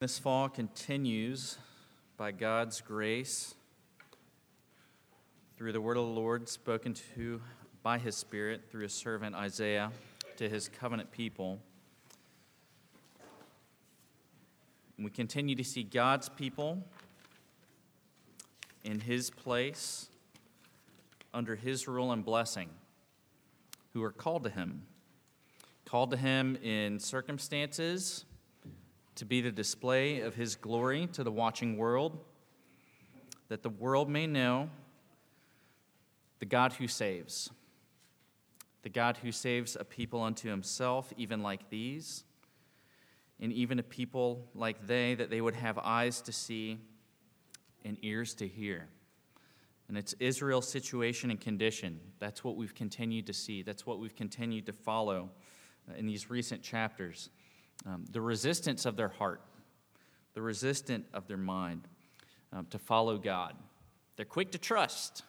This fall continues by God's grace through the word of the Lord spoken to by his Spirit through his servant Isaiah to his covenant people. We continue to see God's people in his place, under his rule and blessing, who are called to him. Called to him in circumstances to be the display of his glory to the watching world, that the world may know the God who saves, the God who saves a people unto himself, even like these, and even a people like they, that they would have eyes to see and ears to hear. And it's Israel's situation and condition. That's what we've continued to see. That's what we've continued to follow in these recent chapters um, the resistance of their heart, the resistance of their mind um, to follow God. They're quick to trust,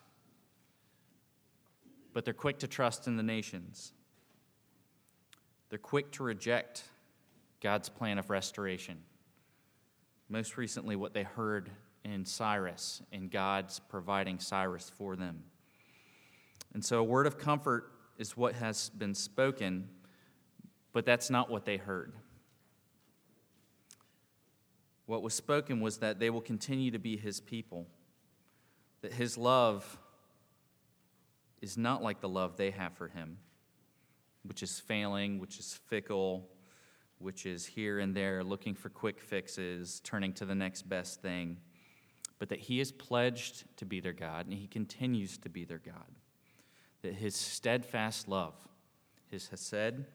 but they're quick to trust in the nations. They're quick to reject God's plan of restoration. Most recently, what they heard in Cyrus and God's providing Cyrus for them. And so, a word of comfort is what has been spoken, but that's not what they heard. What was spoken was that they will continue to be his people, that his love is not like the love they have for him, which is failing, which is fickle, which is here and there looking for quick fixes, turning to the next best thing, but that he is pledged to be their God and he continues to be their God. That his steadfast love, his hesed,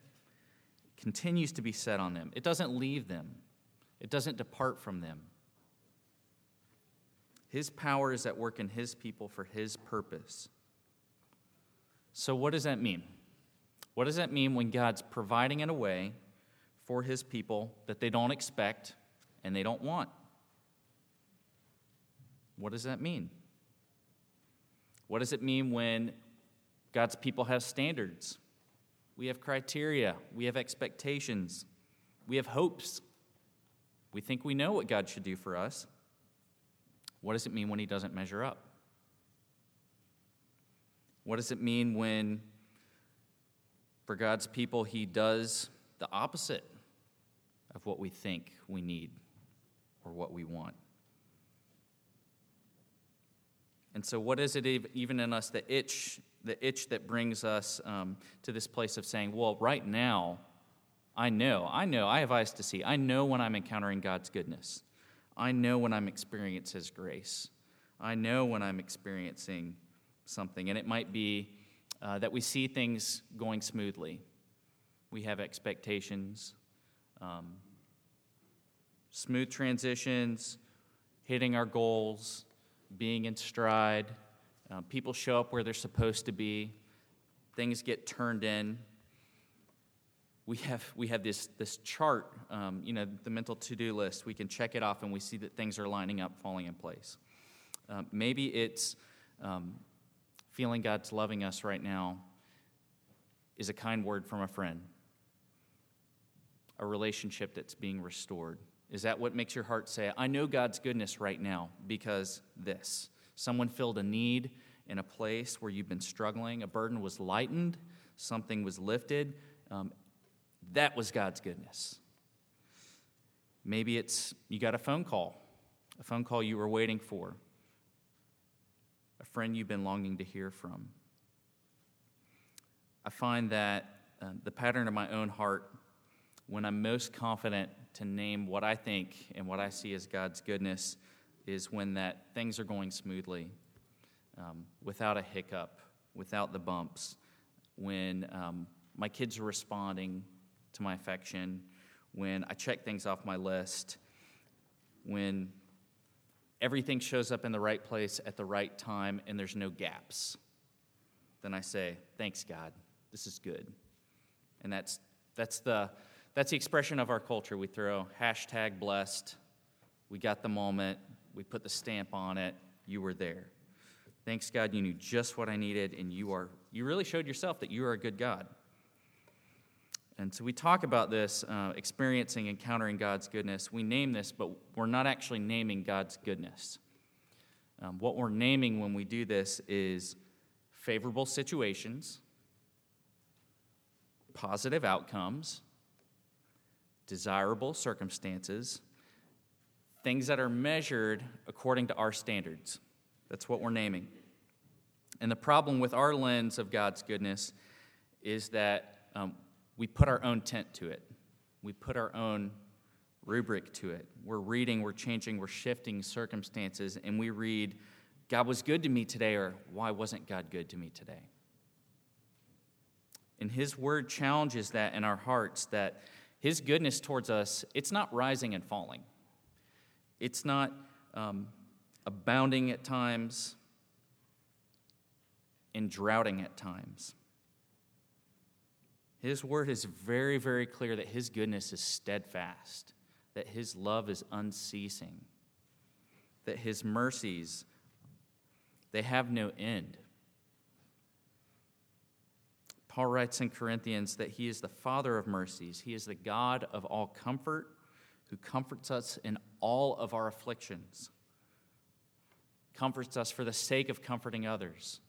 continues to be set on them. It doesn't leave them. It doesn't depart from them. His power is at work in His people for His purpose. So, what does that mean? What does that mean when God's providing in a way for His people that they don't expect and they don't want? What does that mean? What does it mean when God's people have standards? We have criteria, we have expectations, we have hopes. We think we know what God should do for us. What does it mean when He doesn't measure up? What does it mean when, for God's people, He does the opposite of what we think we need or what we want? And so, what is it even in us, the itch, the itch that brings us um, to this place of saying, well, right now, I know, I know, I have eyes to see. I know when I'm encountering God's goodness. I know when I'm experiencing His grace. I know when I'm experiencing something. And it might be uh, that we see things going smoothly. We have expectations, um, smooth transitions, hitting our goals, being in stride. Uh, people show up where they're supposed to be, things get turned in we have, we have this, this chart, um, you know, the mental to do list. We can check it off and we see that things are lining up, falling in place. Um, maybe it's um, feeling God's loving us right now is a kind word from a friend, a relationship that's being restored. Is that what makes your heart say, I know God's goodness right now because this? Someone filled a need in a place where you've been struggling, a burden was lightened, something was lifted. Um, that was God's goodness. Maybe it's you got a phone call, a phone call you were waiting for, a friend you've been longing to hear from. I find that uh, the pattern of my own heart, when I'm most confident to name what I think and what I see as God's goodness, is when that things are going smoothly, um, without a hiccup, without the bumps, when um, my kids are responding to my affection, when I check things off my list, when everything shows up in the right place at the right time and there's no gaps, then I say, Thanks, God. This is good. And that's, that's, the, that's the expression of our culture. We throw hashtag blessed. We got the moment. We put the stamp on it. You were there. Thanks, God, you knew just what I needed, and you, are, you really showed yourself that you are a good God. And so we talk about this, uh, experiencing, encountering God's goodness. We name this, but we're not actually naming God's goodness. Um, what we're naming when we do this is favorable situations, positive outcomes, desirable circumstances, things that are measured according to our standards. That's what we're naming. And the problem with our lens of God's goodness is that um, we put our own tent to it. We put our own rubric to it. We're reading, we're changing, we're shifting circumstances, and we read, God was good to me today, or why wasn't God good to me today? And His word challenges that in our hearts that His goodness towards us, it's not rising and falling. It's not um, abounding at times and droughting at times. His word is very, very clear that His goodness is steadfast, that His love is unceasing, that His mercies, they have no end. Paul writes in Corinthians that He is the Father of mercies, He is the God of all comfort, who comforts us in all of our afflictions, comforts us for the sake of comforting others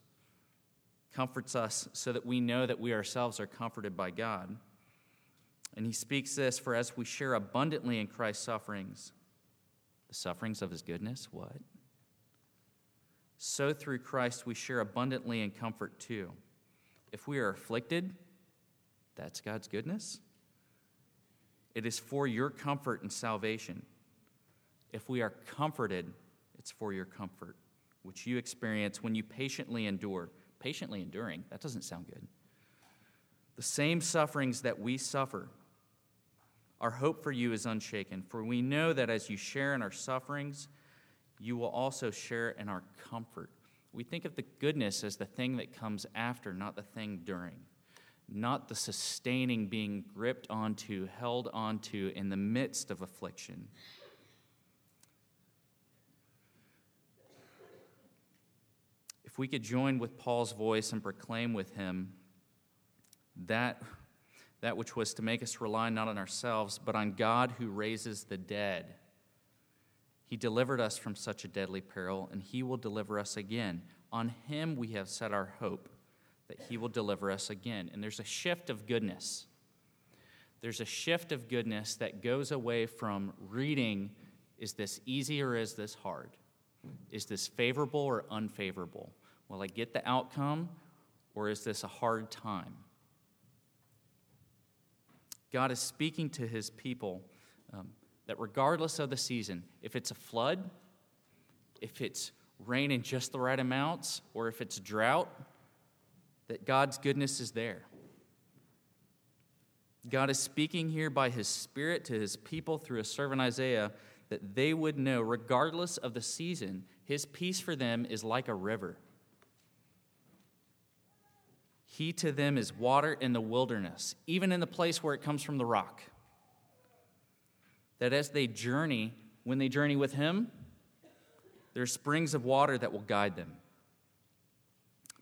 comforts us so that we know that we ourselves are comforted by God. And he speaks this for as we share abundantly in Christ's sufferings, the sufferings of his goodness, what? So through Christ we share abundantly in comfort too. If we are afflicted, that's God's goodness. It is for your comfort and salvation. If we are comforted, it's for your comfort, which you experience when you patiently endure patiently enduring. That doesn't sound good. The same sufferings that we suffer, our hope for you is unshaken, for we know that as you share in our sufferings, you will also share in our comfort. We think of the goodness as the thing that comes after, not the thing during, not the sustaining being gripped onto, held onto in the midst of affliction. We could join with Paul's voice and proclaim with him that, that which was to make us rely not on ourselves, but on God who raises the dead. He delivered us from such a deadly peril, and he will deliver us again. On him we have set our hope that he will deliver us again. And there's a shift of goodness. There's a shift of goodness that goes away from reading is this easy or is this hard? Is this favorable or unfavorable? Will I get the outcome, or is this a hard time? God is speaking to his people um, that regardless of the season, if it's a flood, if it's rain in just the right amounts, or if it's drought, that God's goodness is there. God is speaking here by his Spirit to his people through a servant Isaiah that they would know, regardless of the season, his peace for them is like a river. He to them is water in the wilderness, even in the place where it comes from the rock. That as they journey, when they journey with Him, there are springs of water that will guide them.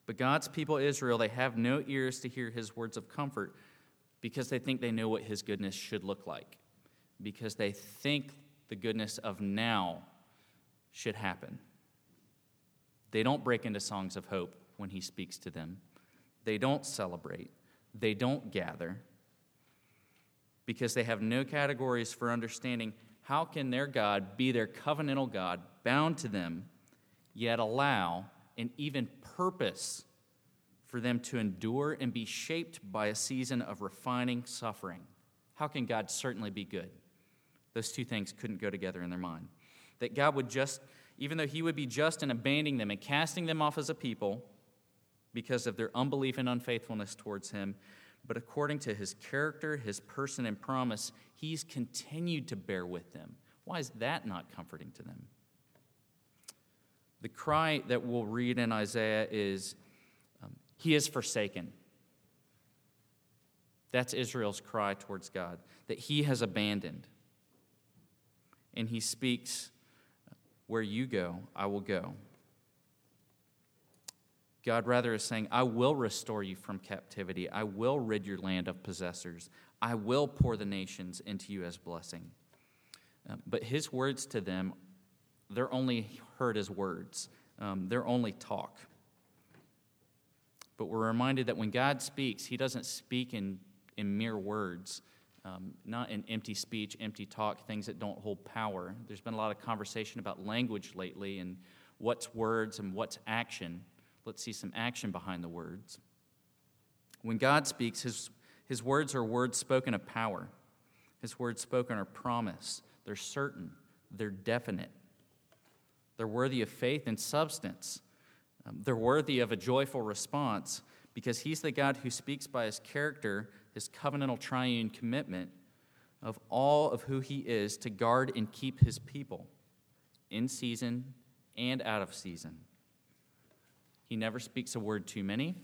But God's people, Israel, they have no ears to hear His words of comfort because they think they know what His goodness should look like, because they think the goodness of now should happen. They don't break into songs of hope when He speaks to them. They don't celebrate. They don't gather because they have no categories for understanding how can their God be their covenantal God, bound to them, yet allow and even purpose for them to endure and be shaped by a season of refining suffering. How can God certainly be good? Those two things couldn't go together in their mind. That God would just, even though He would be just in abandoning them and casting them off as a people, because of their unbelief and unfaithfulness towards him, but according to his character, his person, and promise, he's continued to bear with them. Why is that not comforting to them? The cry that we'll read in Isaiah is, um, He is forsaken. That's Israel's cry towards God, that He has abandoned. And He speaks, Where you go, I will go. God rather is saying, I will restore you from captivity. I will rid your land of possessors. I will pour the nations into you as blessing. Uh, but his words to them, they're only heard as words, um, they're only talk. But we're reminded that when God speaks, he doesn't speak in, in mere words, um, not in empty speech, empty talk, things that don't hold power. There's been a lot of conversation about language lately and what's words and what's action. Let's see some action behind the words. When God speaks, his, his words are words spoken of power. His words spoken are promise. They're certain, they're definite, they're worthy of faith and substance. Um, they're worthy of a joyful response because He's the God who speaks by His character, His covenantal triune commitment of all of who He is to guard and keep His people in season and out of season. He never speaks a word too many,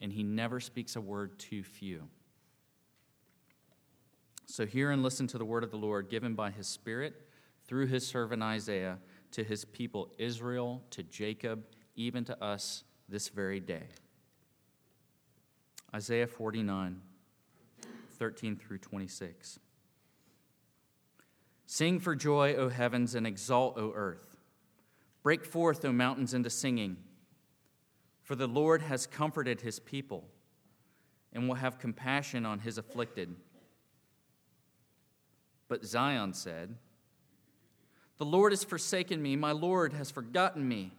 and He never speaks a word too few. So, hear and listen to the word of the Lord given by His Spirit through His servant Isaiah to His people Israel, to Jacob, even to us this very day. Isaiah 49, 13 through 26. Sing for joy, O heavens, and exult, O earth. Break forth, O mountains, into singing. For the Lord has comforted his people and will have compassion on his afflicted. But Zion said, The Lord has forsaken me, my Lord has forgotten me.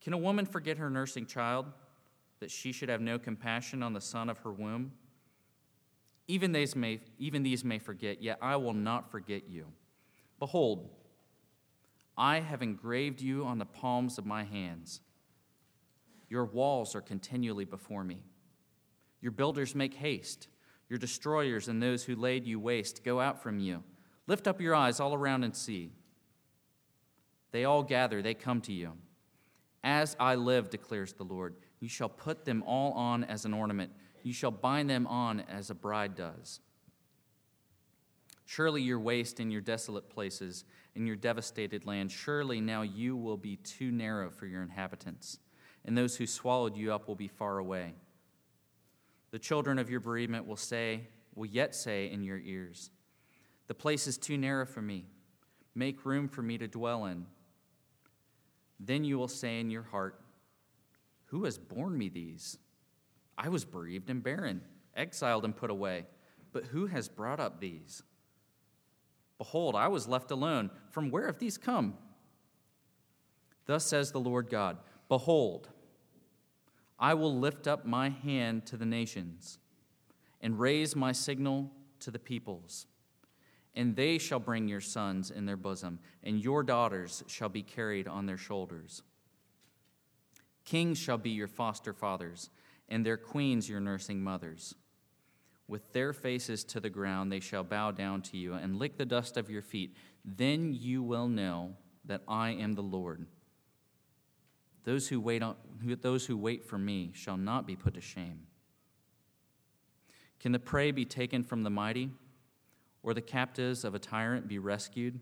Can a woman forget her nursing child, that she should have no compassion on the son of her womb? Even these may, even these may forget, yet I will not forget you. Behold, I have engraved you on the palms of my hands. Your walls are continually before me. Your builders make haste. Your destroyers and those who laid you waste go out from you. Lift up your eyes all around and see. They all gather, they come to you. As I live, declares the Lord, you shall put them all on as an ornament. You shall bind them on as a bride does. Surely your waste and your desolate places, in your devastated land, surely now you will be too narrow for your inhabitants, and those who swallowed you up will be far away. The children of your bereavement will say, will yet say in your ears, The place is too narrow for me. Make room for me to dwell in. Then you will say in your heart, Who has borne me these? I was bereaved and barren, exiled and put away. But who has brought up these? Behold, I was left alone. From where have these come? Thus says the Lord God Behold, I will lift up my hand to the nations and raise my signal to the peoples and they shall bring your sons in their bosom, and your daughters shall be carried on their shoulders. Kings shall be your foster fathers, and their queens your nursing mothers. With their faces to the ground, they shall bow down to you and lick the dust of your feet. Then you will know that I am the Lord. Those who wait, on, those who wait for me shall not be put to shame. Can the prey be taken from the mighty? or the captives of a tyrant be rescued?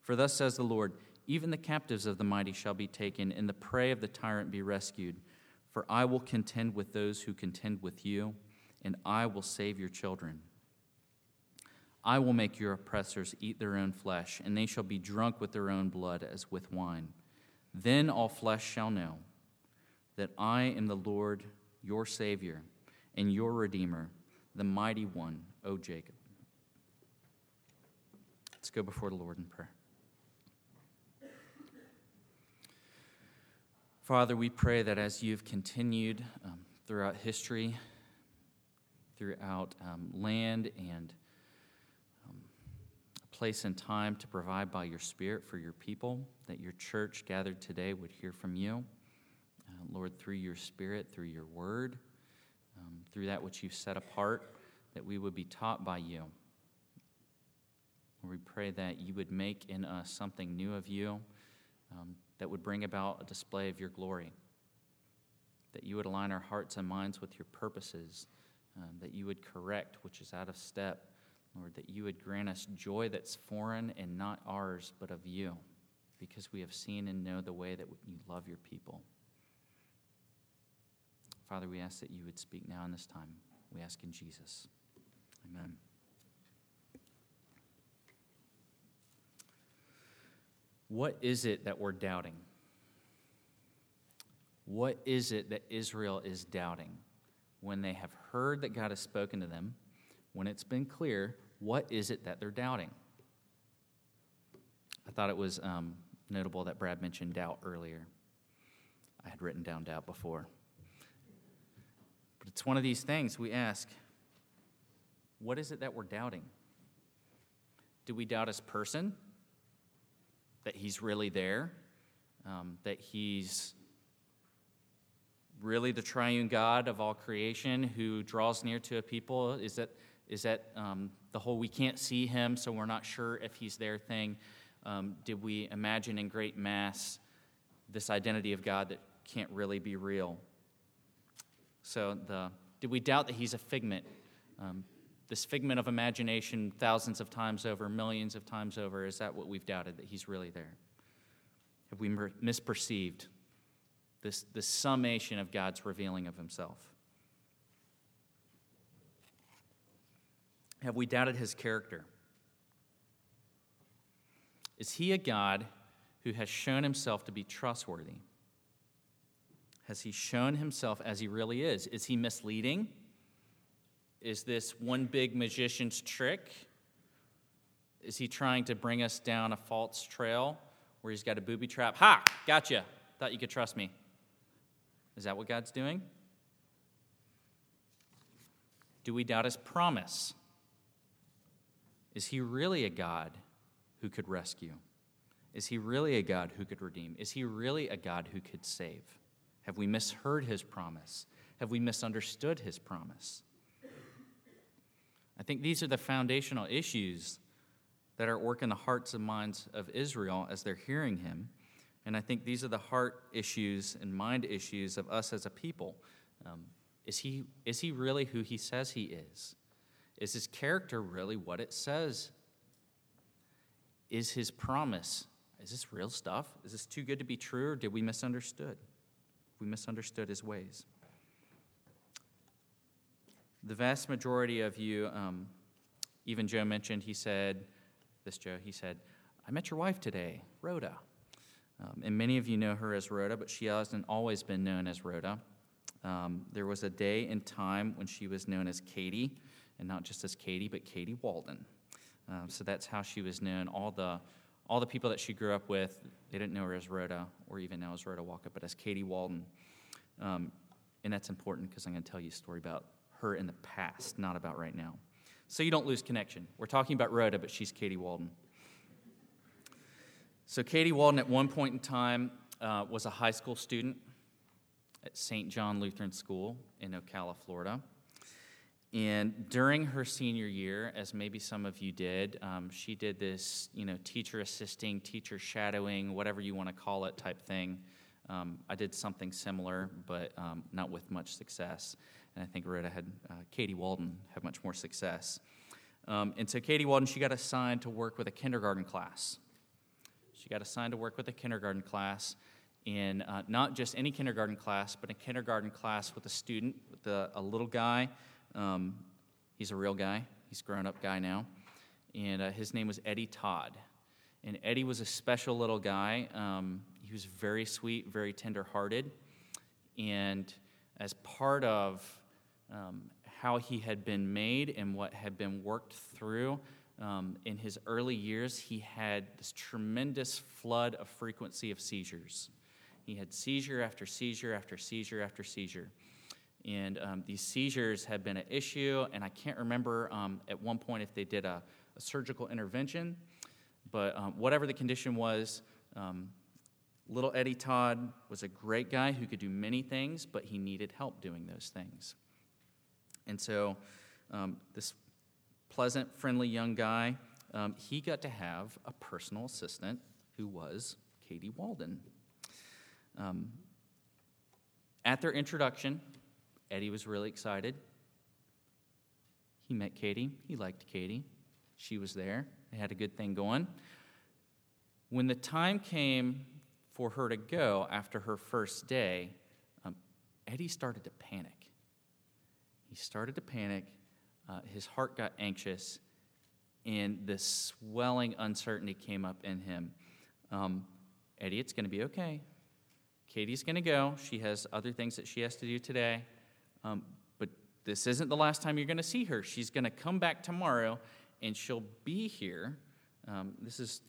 For thus says the Lord Even the captives of the mighty shall be taken, and the prey of the tyrant be rescued. For I will contend with those who contend with you, and I will save your children. I will make your oppressors eat their own flesh, and they shall be drunk with their own blood as with wine. Then all flesh shall know that I am the Lord your Savior and your Redeemer, the mighty one, O Jacob. Let's go before the Lord in prayer. Father, we pray that as you've continued um, throughout history, throughout um, land and um, place and time to provide by your Spirit for your people, that your church gathered today would hear from you. Uh, Lord, through your Spirit, through your word, um, through that which you've set apart, that we would be taught by you. We pray that you would make in us something new of you um, that would bring about a display of your glory. That you would align our hearts and minds with your purposes. Um, that you would correct which is out of step. Lord, that you would grant us joy that's foreign and not ours, but of you. because we have seen and know the way that you love your people. Father, we ask that you would speak now in this time. We ask in Jesus. Amen. What is it that we're doubting? What is it that Israel is doubting? When they have heard that God has spoken to them, when it's been clear, what is it that they're doubting? I thought it was um, notable that Brad mentioned doubt earlier. I had written down doubt before. But it's one of these things we ask what is it that we're doubting? Do we doubt his person? That he's really there? Um, that he's really the triune God of all creation who draws near to a people? Is that, is that um, the whole we can't see him, so we're not sure if he's there thing? Um, did we imagine in great mass this identity of God that can't really be real? So, the, did we doubt that he's a figment? Um, this figment of imagination thousands of times over, millions of times over, is that what we've doubted, that he's really there? Have we misperceived this, this summation of God's revealing of himself? Have we doubted his character? Is he a God who has shown himself to be trustworthy? Has he shown himself as he really is? Is he misleading? Is this one big magician's trick? Is he trying to bring us down a false trail where he's got a booby trap? Ha! Gotcha. Thought you could trust me. Is that what God's doing? Do we doubt his promise? Is he really a God who could rescue? Is he really a God who could redeem? Is he really a God who could save? Have we misheard his promise? Have we misunderstood his promise? I think these are the foundational issues that are working the hearts and minds of Israel as they're hearing him. And I think these are the heart issues and mind issues of us as a people. Um, is, he, is he really who he says he is? Is his character really what it says? Is his promise, is this real stuff? Is this too good to be true, or did we misunderstood? We misunderstood his ways the vast majority of you, um, even Joe mentioned, he said, this Joe, he said, I met your wife today, Rhoda. Um, and many of you know her as Rhoda, but she hasn't always been known as Rhoda. Um, there was a day and time when she was known as Katie, and not just as Katie, but Katie Walden. Um, so that's how she was known. All the, all the people that she grew up with, they didn't know her as Rhoda or even know as Rhoda Walker, but as Katie Walden. Um, and that's important because I'm going to tell you a story about her in the past, not about right now. So you don't lose connection. We're talking about Rhoda, but she's Katie Walden. So, Katie Walden, at one point in time, uh, was a high school student at St. John Lutheran School in Ocala, Florida. And during her senior year, as maybe some of you did, um, she did this, you know, teacher assisting, teacher shadowing, whatever you want to call it type thing. Um, I did something similar, but um, not with much success and I think Rhoda had uh, Katie Walden have much more success. Um, and so Katie Walden, she got assigned to work with a kindergarten class. She got assigned to work with a kindergarten class in uh, not just any kindergarten class, but a kindergarten class with a student, with a, a little guy. Um, he's a real guy. He's a grown-up guy now, and uh, his name was Eddie Todd. And Eddie was a special little guy. Um, he was very sweet, very tender-hearted, and as part of um, how he had been made and what had been worked through. Um, in his early years, he had this tremendous flood of frequency of seizures. He had seizure after seizure after seizure after seizure. And um, these seizures had been an issue, and I can't remember um, at one point if they did a, a surgical intervention, but um, whatever the condition was, um, little Eddie Todd was a great guy who could do many things, but he needed help doing those things. And so, um, this pleasant, friendly young guy, um, he got to have a personal assistant who was Katie Walden. Um, at their introduction, Eddie was really excited. He met Katie, he liked Katie. She was there, they had a good thing going. When the time came for her to go after her first day, um, Eddie started to panic. He started to panic. Uh, his heart got anxious, and this swelling uncertainty came up in him. Um, Eddie, it's going to be okay. Katie's going to go. She has other things that she has to do today. Um, but this isn't the last time you're going to see her. She's going to come back tomorrow, and she'll be here. Um, this is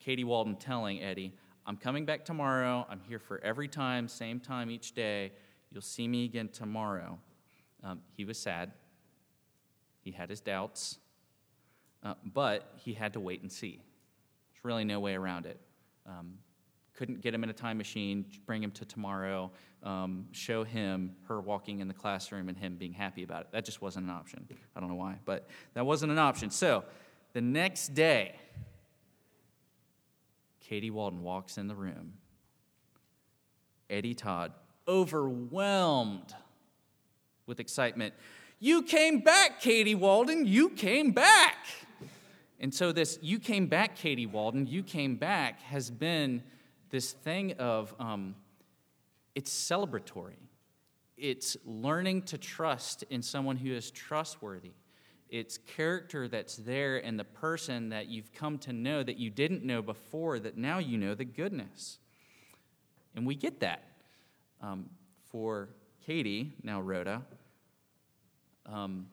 Katie Walden telling Eddie, I'm coming back tomorrow. I'm here for every time, same time each day. You'll see me again tomorrow. Um, he was sad. He had his doubts. Uh, but he had to wait and see. There's really no way around it. Um, couldn't get him in a time machine, bring him to tomorrow, um, show him her walking in the classroom and him being happy about it. That just wasn't an option. I don't know why, but that wasn't an option. So the next day, Katie Walden walks in the room. Eddie Todd, overwhelmed with excitement. You came back, Katie Walden. You came back. And so, this you came back, Katie Walden, you came back has been this thing of um, it's celebratory. It's learning to trust in someone who is trustworthy it's character that's there in the person that you've come to know that you didn't know before, that now you know the goodness. And we get that. Um, for Katie, now Rhoda, um,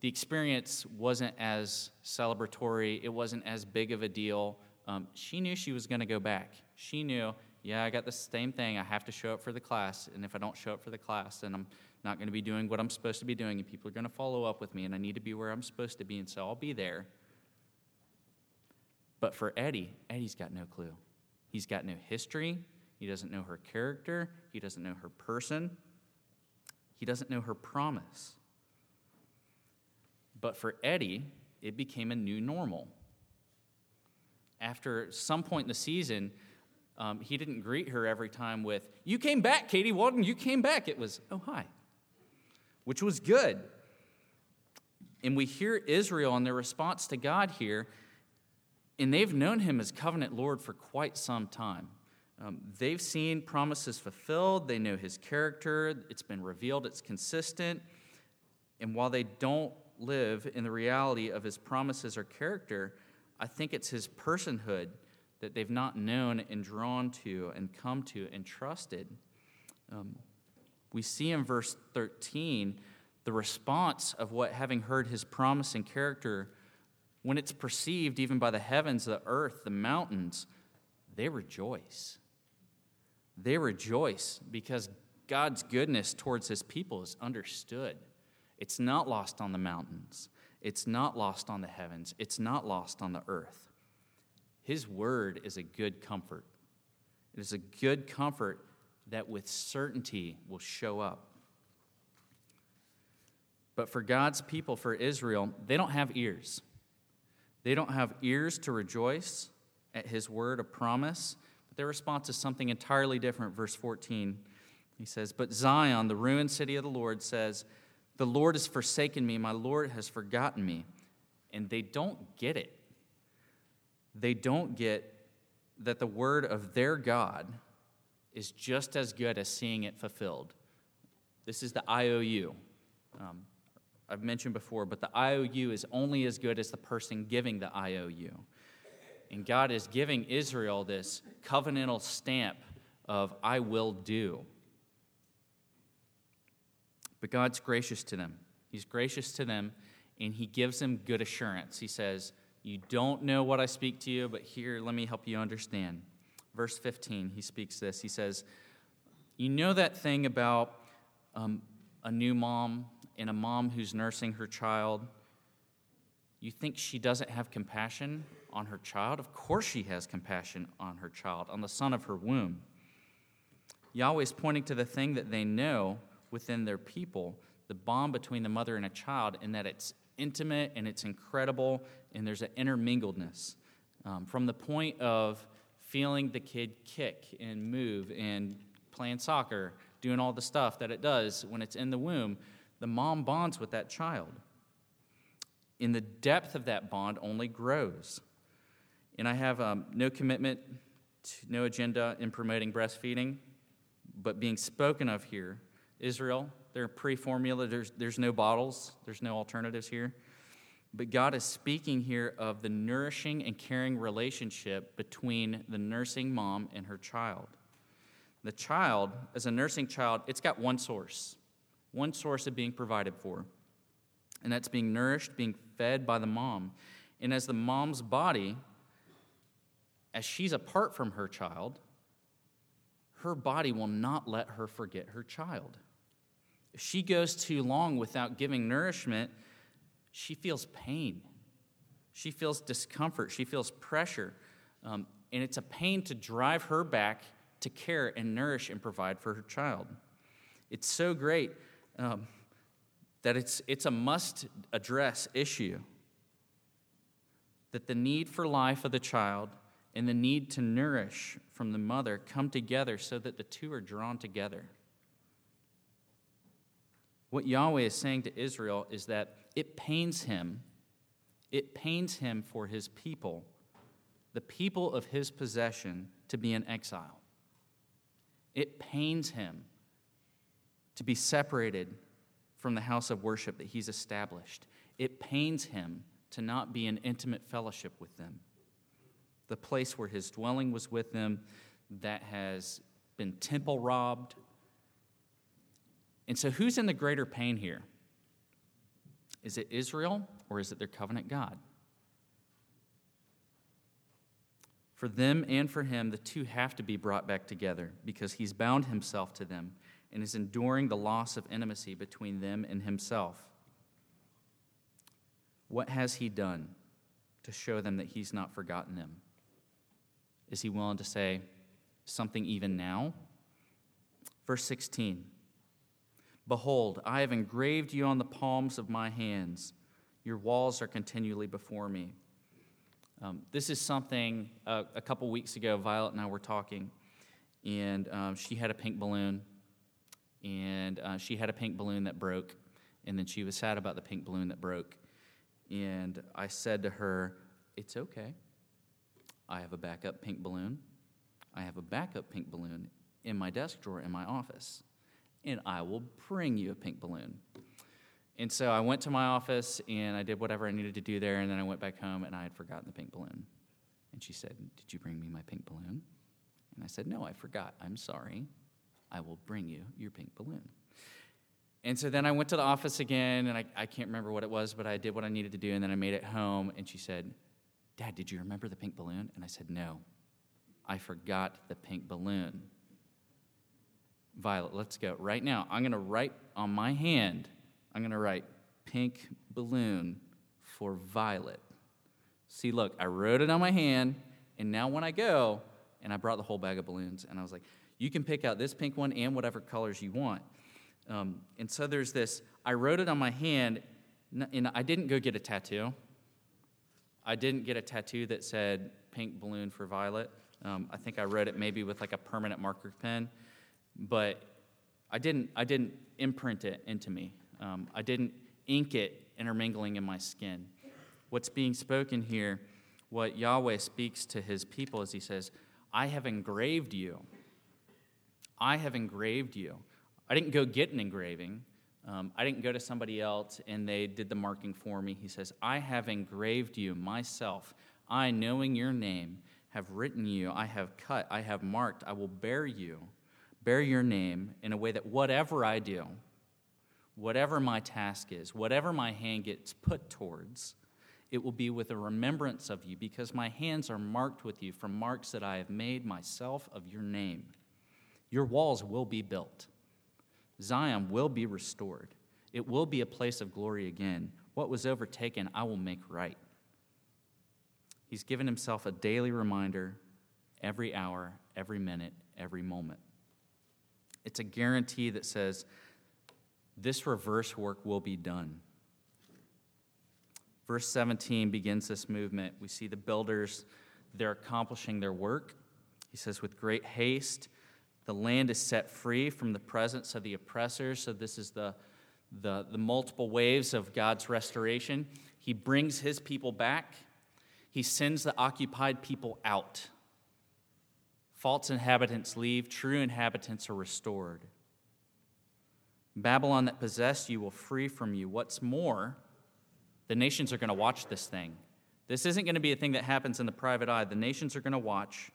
the experience wasn't as celebratory, it wasn't as big of a deal. Um, she knew she was going to go back. She knew, yeah, I got the same thing. I have to show up for the class. And if I don't show up for the class, then I'm not going to be doing what I'm supposed to be doing, and people are going to follow up with me, and I need to be where I'm supposed to be, and so I'll be there. But for Eddie, Eddie's got no clue. He's got no history. He doesn't know her character. He doesn't know her person. He doesn't know her promise. But for Eddie, it became a new normal. After some point in the season, um, he didn't greet her every time with, You came back, Katie Walden, you came back. It was, Oh, hi which was good. And we hear Israel and their response to God here, and they've known him as covenant Lord for quite some time. Um, they've seen promises fulfilled, they know his character, it's been revealed, it's consistent. And while they don't live in the reality of his promises or character, I think it's his personhood that they've not known and drawn to and come to and trusted. Um, we see in verse 13 the response of what, having heard his promise and character, when it's perceived even by the heavens, the earth, the mountains, they rejoice. They rejoice because God's goodness towards his people is understood. It's not lost on the mountains, it's not lost on the heavens, it's not lost on the earth. His word is a good comfort. It is a good comfort that with certainty will show up. But for God's people, for Israel, they don't have ears. They don't have ears to rejoice at his word of promise. But their response is something entirely different. Verse 14, he says, But Zion, the ruined city of the Lord, says, The Lord has forsaken me, my Lord has forgotten me. And they don't get it. They don't get that the word of their God is just as good as seeing it fulfilled. This is the IOU. Um, I've mentioned before, but the IOU is only as good as the person giving the IOU. And God is giving Israel this covenantal stamp of, I will do. But God's gracious to them. He's gracious to them, and He gives them good assurance. He says, You don't know what I speak to you, but here, let me help you understand verse 15, he speaks this. He says, You know that thing about um, a new mom and a mom who's nursing her child? You think she doesn't have compassion on her child? Of course, she has compassion on her child, on the son of her womb. Yahweh is pointing to the thing that they know within their people, the bond between the mother and a child, in that it's intimate and it's incredible and there's an intermingledness. Um, from the point of feeling the kid kick and move and playing soccer, doing all the stuff that it does when it's in the womb, the mom bonds with that child. In the depth of that bond only grows. And I have um, no commitment, to, no agenda in promoting breastfeeding, but being spoken of here, Israel, they're pre formula, there's, there's no bottles, there's no alternatives here. But God is speaking here of the nourishing and caring relationship between the nursing mom and her child. The child, as a nursing child, it's got one source, one source of being provided for, and that's being nourished, being fed by the mom. And as the mom's body, as she's apart from her child, her body will not let her forget her child. If she goes too long without giving nourishment, she feels pain. She feels discomfort. She feels pressure. Um, and it's a pain to drive her back to care and nourish and provide for her child. It's so great um, that it's, it's a must address issue. That the need for life of the child and the need to nourish from the mother come together so that the two are drawn together. What Yahweh is saying to Israel is that it pains him, it pains him for his people, the people of his possession, to be in exile. It pains him to be separated from the house of worship that he's established. It pains him to not be in intimate fellowship with them. The place where his dwelling was with them that has been temple robbed. And so, who's in the greater pain here? Is it Israel or is it their covenant God? For them and for him, the two have to be brought back together because he's bound himself to them and is enduring the loss of intimacy between them and himself. What has he done to show them that he's not forgotten them? Is he willing to say something even now? Verse 16 Behold, I have engraved you on the palms of my hands. Your walls are continually before me. Um, this is something uh, a couple weeks ago, Violet and I were talking, and um, she had a pink balloon, and uh, she had a pink balloon that broke, and then she was sad about the pink balloon that broke. And I said to her, It's okay. I have a backup pink balloon. I have a backup pink balloon in my desk drawer in my office and I will bring you a pink balloon. And so I went to my office and I did whatever I needed to do there, and then I went back home and I had forgotten the pink balloon. And she said, Did you bring me my pink balloon? And I said, No, I forgot. I'm sorry. I will bring you your pink balloon. And so then I went to the office again, and I, I can't remember what it was, but I did what I needed to do, and then I made it home. And she said, Dad, did you remember the pink balloon? And I said, No, I forgot the pink balloon. Violet, let's go. Right now, I'm going to write on my hand, I'm going to write pink balloon for Violet. See, look, I wrote it on my hand, and now when I go, and I brought the whole bag of balloons, and I was like, you can pick out this pink one and whatever colors you want. Um, and so there's this, I wrote it on my hand, and I didn't go get a tattoo. I didn't get a tattoo that said pink balloon for Violet. Um, I think I wrote it maybe with like a permanent marker pen but I didn't, I didn't imprint it into me. Um, I didn't ink it intermingling in my skin. What's being spoken here, what Yahweh speaks to his people is he says, I have engraved you. I have engraved you. I didn't go get an engraving. Um, I didn't go to somebody else and they did the marking for me. He says, I have engraved you myself. I, knowing your name, have written you. I have cut. I have marked. I will bear you bear your name in a way that whatever I do, whatever my task is, whatever my hand gets put towards, it will be with a remembrance of you because my hands are marked with you from marks that I have made myself of your name. Your walls will be built. Zion will be restored. It will be a place of glory again. What was overtaken, I will make right. He's given himself a daily reminder every hour, every minute, every moment. It's a guarantee that says this reverse work will be done. Verse 17 begins this movement. We see the builders, they're accomplishing their work. He says, with great haste, the land is set free from the presence of the oppressors. So, this is the, the, the multiple waves of God's restoration. He brings his people back. he sends the occupied people out. False inhabitants leave, true inhabitants are restored. Babylon that possessed you will free from you. What's more, the nations are going to watch this thing. This isn't going to be a thing that happens in the private eye. The nations are going to watch,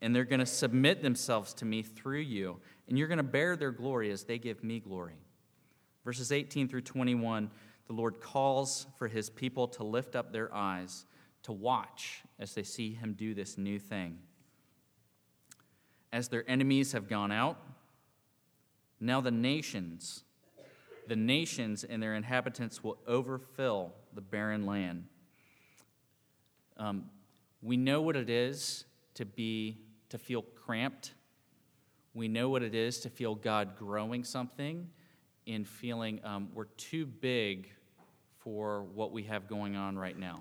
and they're going to submit themselves to me through you, and you're going to bear their glory as they give me glory. Verses 18 through 21, the Lord calls for his people to lift up their eyes, to watch as they see him do this new thing. As their enemies have gone out, now the nations, the nations and their inhabitants will overfill the barren land. Um, we know what it is to be to feel cramped. We know what it is to feel God growing something in feeling um, we're too big for what we have going on right now.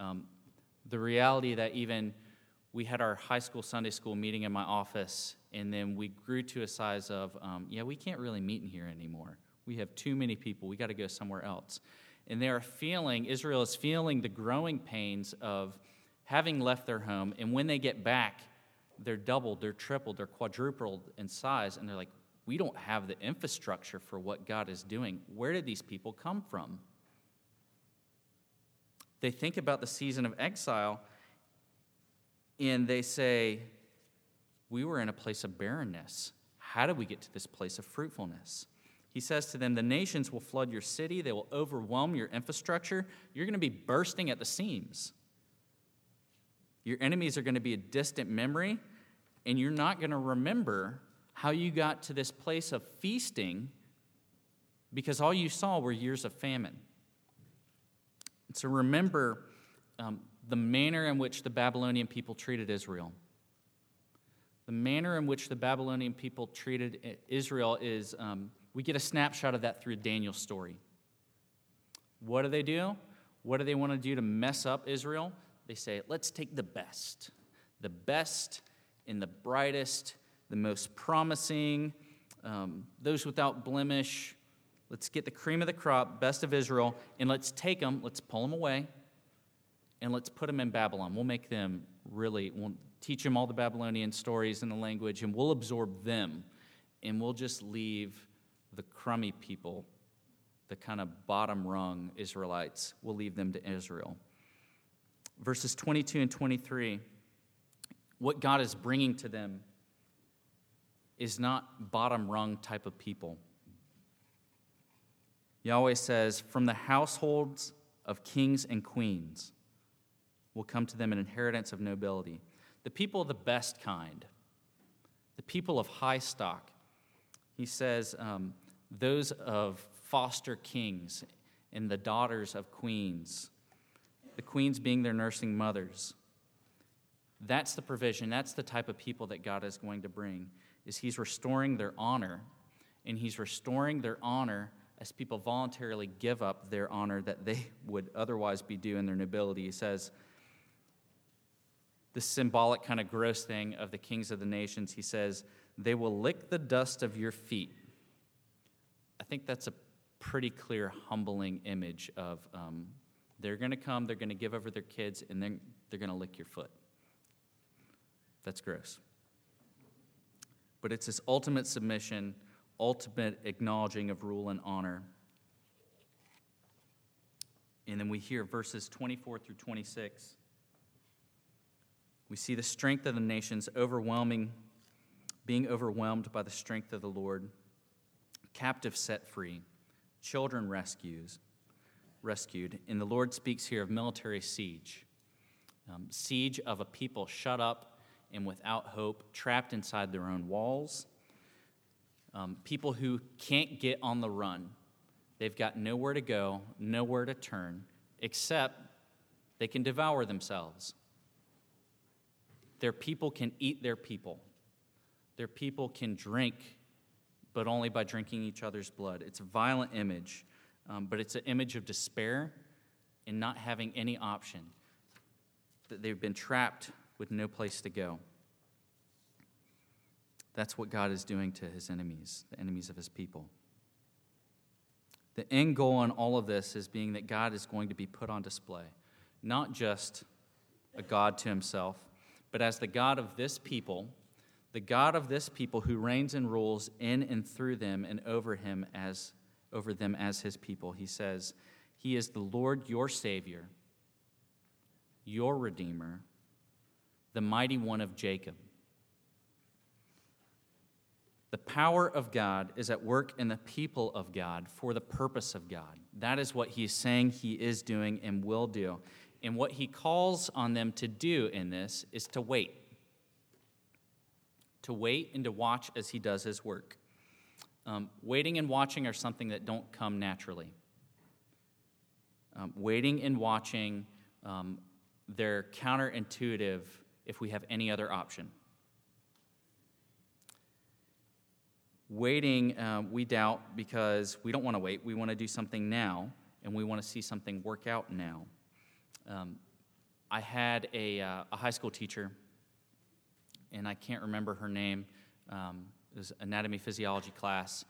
Um, the reality that even we had our high school Sunday school meeting in my office, and then we grew to a size of, um, yeah, we can't really meet in here anymore. We have too many people. We got to go somewhere else. And they are feeling, Israel is feeling the growing pains of having left their home. And when they get back, they're doubled, they're tripled, they're quadrupled in size. And they're like, we don't have the infrastructure for what God is doing. Where did these people come from? They think about the season of exile and they say, We were in a place of barrenness. How did we get to this place of fruitfulness? He says to them, The nations will flood your city, they will overwhelm your infrastructure. You're going to be bursting at the seams. Your enemies are going to be a distant memory, and you're not going to remember how you got to this place of feasting because all you saw were years of famine. So remember um, the manner in which the Babylonian people treated Israel. The manner in which the Babylonian people treated Israel is um, we get a snapshot of that through Daniel's story. What do they do? What do they want to do to mess up Israel? They say, let's take the best, the best and the brightest the most promising, um, those without blemish. Let's get the cream of the crop, best of Israel, and let's take them, let's pull them away, and let's put them in Babylon. We'll make them really, we'll teach them all the Babylonian stories and the language, and we'll absorb them, and we'll just leave the crummy people, the kind of bottom rung Israelites, we'll leave them to Israel. Verses 22 and 23, what God is bringing to them is not bottom rung type of people. Yahweh says, From the households of kings and queens will come to them an inheritance of nobility. The people of the best kind, the people of high stock. He says, um, Those of foster kings and the daughters of queens, the queens being their nursing mothers. That's the provision. That's the type of people that God is going to bring is he's restoring their honor, and he's restoring their honor as people voluntarily give up their honor that they would otherwise be due in their nobility. He says, this symbolic kind of gross thing of the kings of the nations, he says, they will lick the dust of your feet. I think that's a pretty clear, humbling image of um, they're going to come, they're going to give over their kids, and then they're going to lick your foot. That's gross but it's this ultimate submission, ultimate acknowledging of rule and honor. And then we hear verses 24 through 26. We see the strength of the nations overwhelming, being overwhelmed by the strength of the Lord, captives set free, children rescues, rescued. And the Lord speaks here of military siege, um, siege of a people shut up and without hope, trapped inside their own walls. Um, people who can't get on the run. They've got nowhere to go, nowhere to turn, except they can devour themselves. Their people can eat their people. Their people can drink, but only by drinking each other's blood. It's a violent image, um, but it's an image of despair and not having any option. That they've been trapped with no place to go. That's what God is doing to his enemies, the enemies of his people. The end goal in all of this is being that God is going to be put on display, not just a God to himself, but as the God of this people, the God of this people who reigns and rules in and through them and over him as over them as his people. He says, He is the Lord your Savior, your Redeemer, the mighty one of Jacob. The power of God is at work in the people of God for the purpose of God. That is what he's saying he is doing and will do. And what he calls on them to do in this is to wait. To wait and to watch as he does his work. Um, waiting and watching are something that don't come naturally. Um, waiting and watching, um, they're counterintuitive if we have any other option. Waiting, uh, we doubt because we don't want to wait. We want to do something now, and we want to see something work out now. Um, I had a, uh, a, high school teacher, and I can't remember her name. Um, it was anatomy physiology class,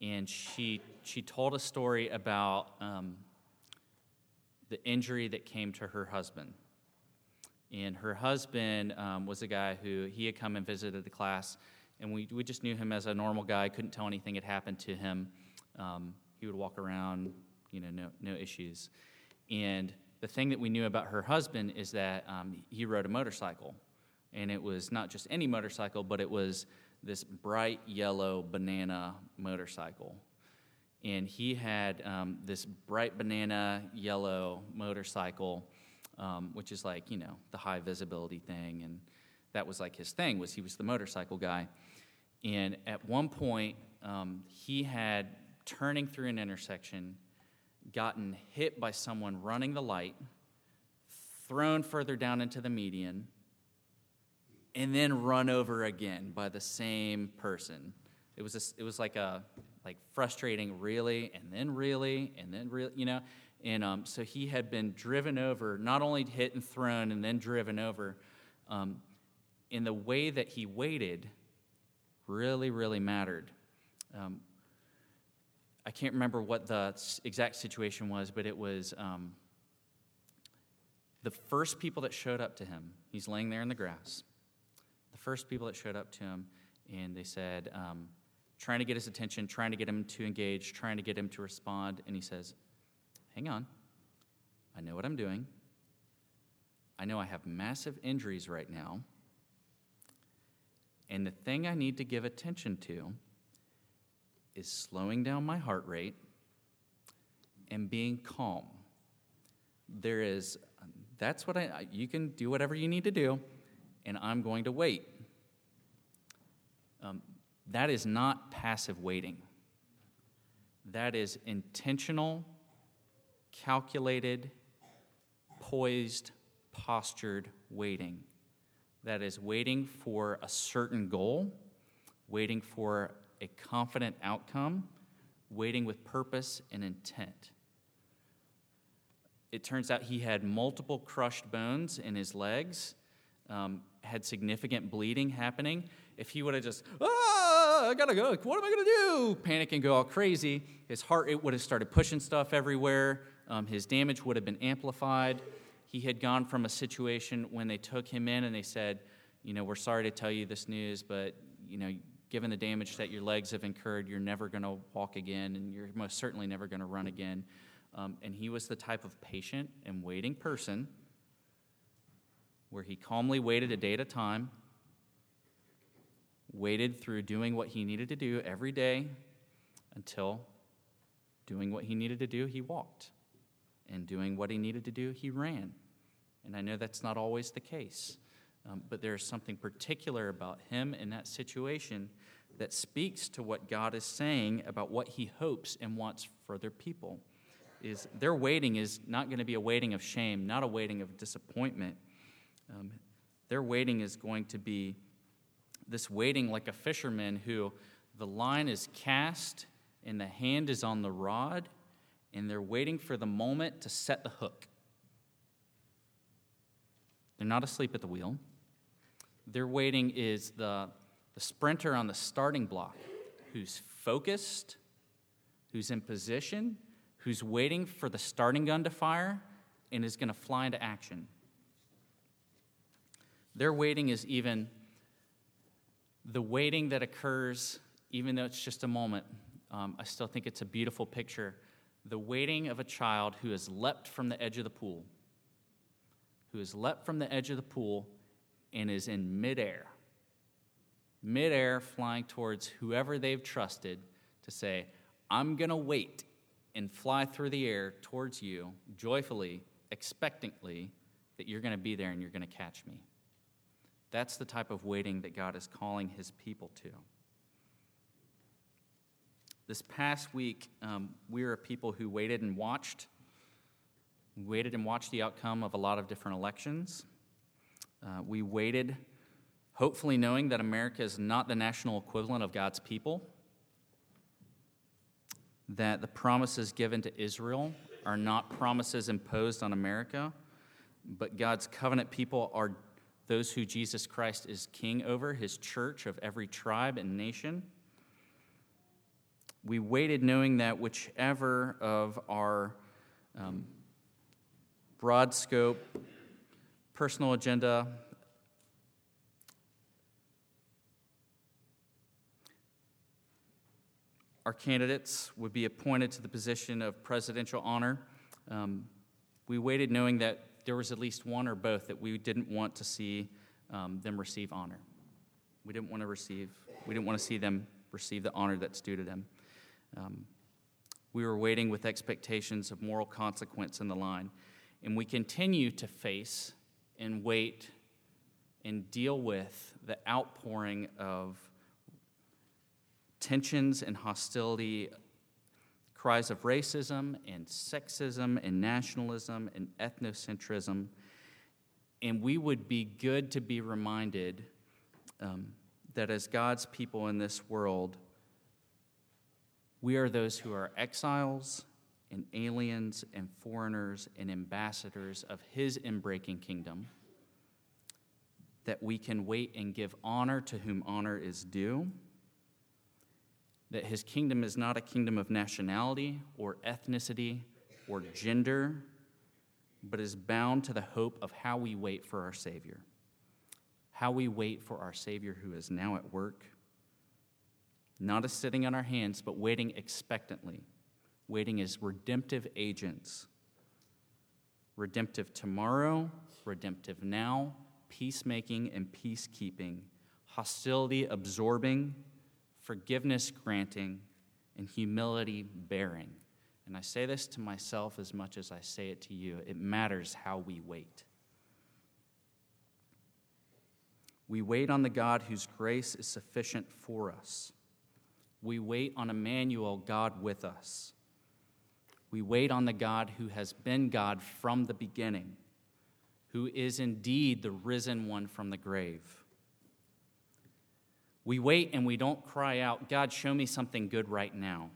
and she she told a story about um, the injury that came to her husband. And her husband um, was a guy who he had come and visited the class and we, we just knew him as a normal guy, couldn't tell anything had happened to him. Um, he would walk around, you know, no, no issues. And the thing that we knew about her husband is that um, he rode a motorcycle. And it was not just any motorcycle, but it was this bright yellow banana motorcycle. And he had um, this bright banana yellow motorcycle, um, which is like, you know, the high visibility thing. And that was like his thing, was he was the motorcycle guy. And at one point, um, he had, turning through an intersection, gotten hit by someone running the light, thrown further down into the median, and then run over again by the same person. It was, a, it was like a like frustrating, really, and then really, and then really, you know. And um, so he had been driven over, not only hit and thrown, and then driven over. Um, in the way that he waited, really, really mattered. Um, I can't remember what the exact situation was, but it was um, the first people that showed up to him. He's laying there in the grass. The first people that showed up to him, and they said, um, trying to get his attention, trying to get him to engage, trying to get him to respond, and he says, Hang on. I know what I'm doing. I know I have massive injuries right now. And the thing I need to give attention to is slowing down my heart rate and being calm. There is, that's what I, you can do whatever you need to do, and I'm going to wait. Um, that is not passive waiting. That is intentional, calculated, poised, postured waiting that is waiting for a certain goal, waiting for a confident outcome, waiting with purpose and intent. It turns out he had multiple crushed bones in his legs, um, had significant bleeding happening. If he would have just, ah, I gotta go, what am I gonna do? Panic and go all crazy. His heart rate would have started pushing stuff everywhere. Um, his damage would have been amplified he had gone from a situation when they took him in and they said, you know, we're sorry to tell you this news, but, you know, given the damage that your legs have incurred, you're never going to walk again, and you're most certainly never going to run again. Um, and he was the type of patient and waiting person where he calmly waited a day at a time, waited through doing what he needed to do every day until doing what he needed to do, he walked. And doing what he needed to do, he ran. And I know that's not always the case. Um, but there's something particular about him in that situation that speaks to what God is saying about what he hopes and wants for their people. Is their waiting is not going to be a waiting of shame, not a waiting of disappointment. Um, their waiting is going to be this waiting like a fisherman who the line is cast and the hand is on the rod, and they're waiting for the moment to set the hook. They're not asleep at the wheel. Their waiting is the, the sprinter on the starting block who's focused, who's in position, who's waiting for the starting gun to fire, and is going to fly into action. Their waiting is even the waiting that occurs, even though it's just a moment. Um, I still think it's a beautiful picture. The waiting of a child who has leapt from the edge of the pool, who has leapt from the edge of the pool and is in midair, midair flying towards whoever they've trusted to say, I'm going to wait and fly through the air towards you joyfully, expectantly, that you're going to be there and you're going to catch me. That's the type of waiting that God is calling his people to. This past week, um, we were a people who waited and watched. Waited and watched the outcome of a lot of different elections. Uh, we waited, hopefully knowing that America is not the national equivalent of God's people, that the promises given to Israel are not promises imposed on America, but God's covenant people are those who Jesus Christ is king over, his church of every tribe and nation. We waited knowing that whichever of our um, broad scope, personal agenda, our candidates would be appointed to the position of presidential honor. Um, we waited knowing that there was at least one or both that we didn't want to see um, them receive honor. We didn't want to receive, we didn't want to see them receive the honor that's due to them. Um, we were waiting with expectations of moral consequence in the line. And we continue to face and wait and deal with the outpouring of tensions and hostility, cries of racism and sexism and nationalism and ethnocentrism. And we would be good to be reminded um, that as God's people in this world, we are those who are exiles and aliens and foreigners and ambassadors of His inbreaking kingdom, that we can wait and give honor to whom honor is due that his kingdom is not a kingdom of nationality or ethnicity or gender, but is bound to the hope of how we wait for our Savior. How we wait for our Savior who is now at work, not as sitting on our hands, but waiting expectantly, waiting as redemptive agents. Redemptive tomorrow, redemptive now, peacemaking and peacekeeping, hostility absorbing forgiveness granting, and humility bearing. And I say this to myself as much as I say it to you. It matters how we wait. We wait on the God whose grace is sufficient for us. We wait on Emmanuel, God with us. We wait on the God who has been God from the beginning, who is indeed the risen one from the grave. We wait and we don't cry out, God, show me something good right now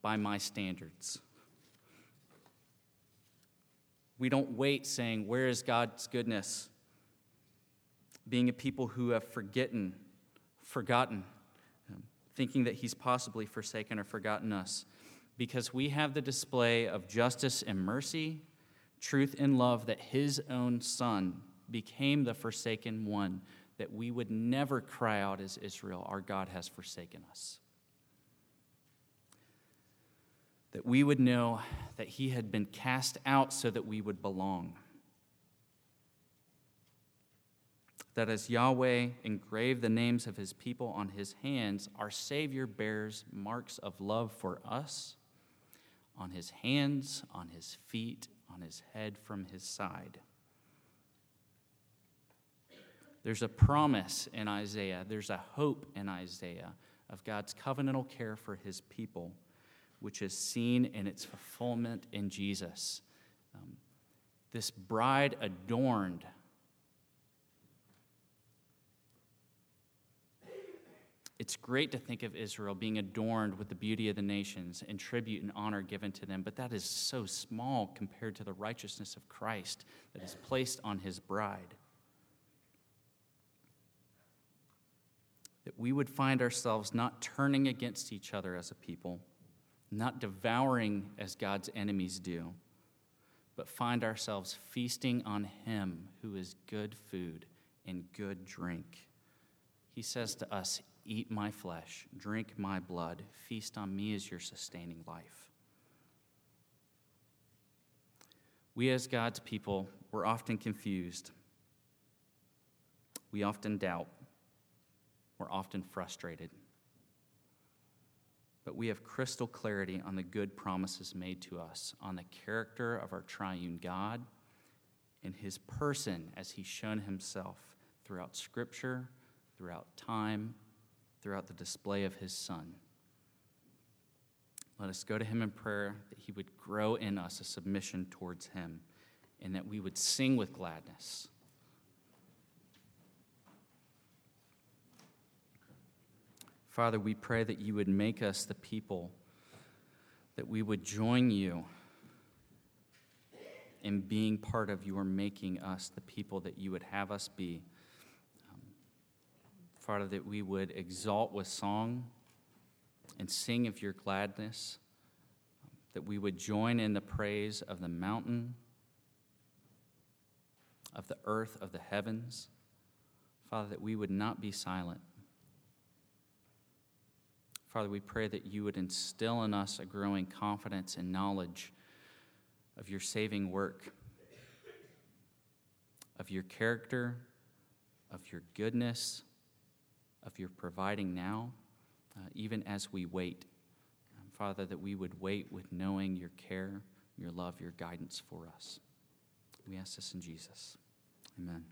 by my standards. We don't wait saying, Where is God's goodness? Being a people who have forgotten, forgotten, thinking that He's possibly forsaken or forgotten us. Because we have the display of justice and mercy, truth and love that His own Son became the forsaken one that we would never cry out as Israel, Our God has forsaken us. That we would know that He had been cast out so that we would belong. That as Yahweh engraved the names of His people on His hands, our Savior bears marks of love for us on His hands, on His feet, on His head, from His side. There's a promise in Isaiah, there's a hope in Isaiah of God's covenantal care for his people, which is seen in its fulfillment in Jesus. Um, this bride adorned. It's great to think of Israel being adorned with the beauty of the nations and tribute and honor given to them, but that is so small compared to the righteousness of Christ that is placed on his bride. That we would find ourselves not turning against each other as a people, not devouring as God's enemies do, but find ourselves feasting on Him who is good food and good drink. He says to us, Eat my flesh, drink my blood, feast on me as your sustaining life. We, as God's people, we're often confused. We often doubt. We're often frustrated. But we have crystal clarity on the good promises made to us, on the character of our triune God, and his person as he's shown himself throughout Scripture, throughout time, throughout the display of his Son. Let us go to him in prayer that he would grow in us a submission towards him and that we would sing with gladness. Father, we pray that you would make us the people, that we would join you in being part of your making us the people that you would have us be. Um, Father, that we would exalt with song and sing of your gladness, that we would join in the praise of the mountain, of the earth, of the heavens. Father, that we would not be silent. Father, we pray that you would instill in us a growing confidence and knowledge of your saving work, of your character, of your goodness, of your providing now, uh, even as we wait. Um, Father, that we would wait with knowing your care, your love, your guidance for us. We ask this in Jesus. Amen.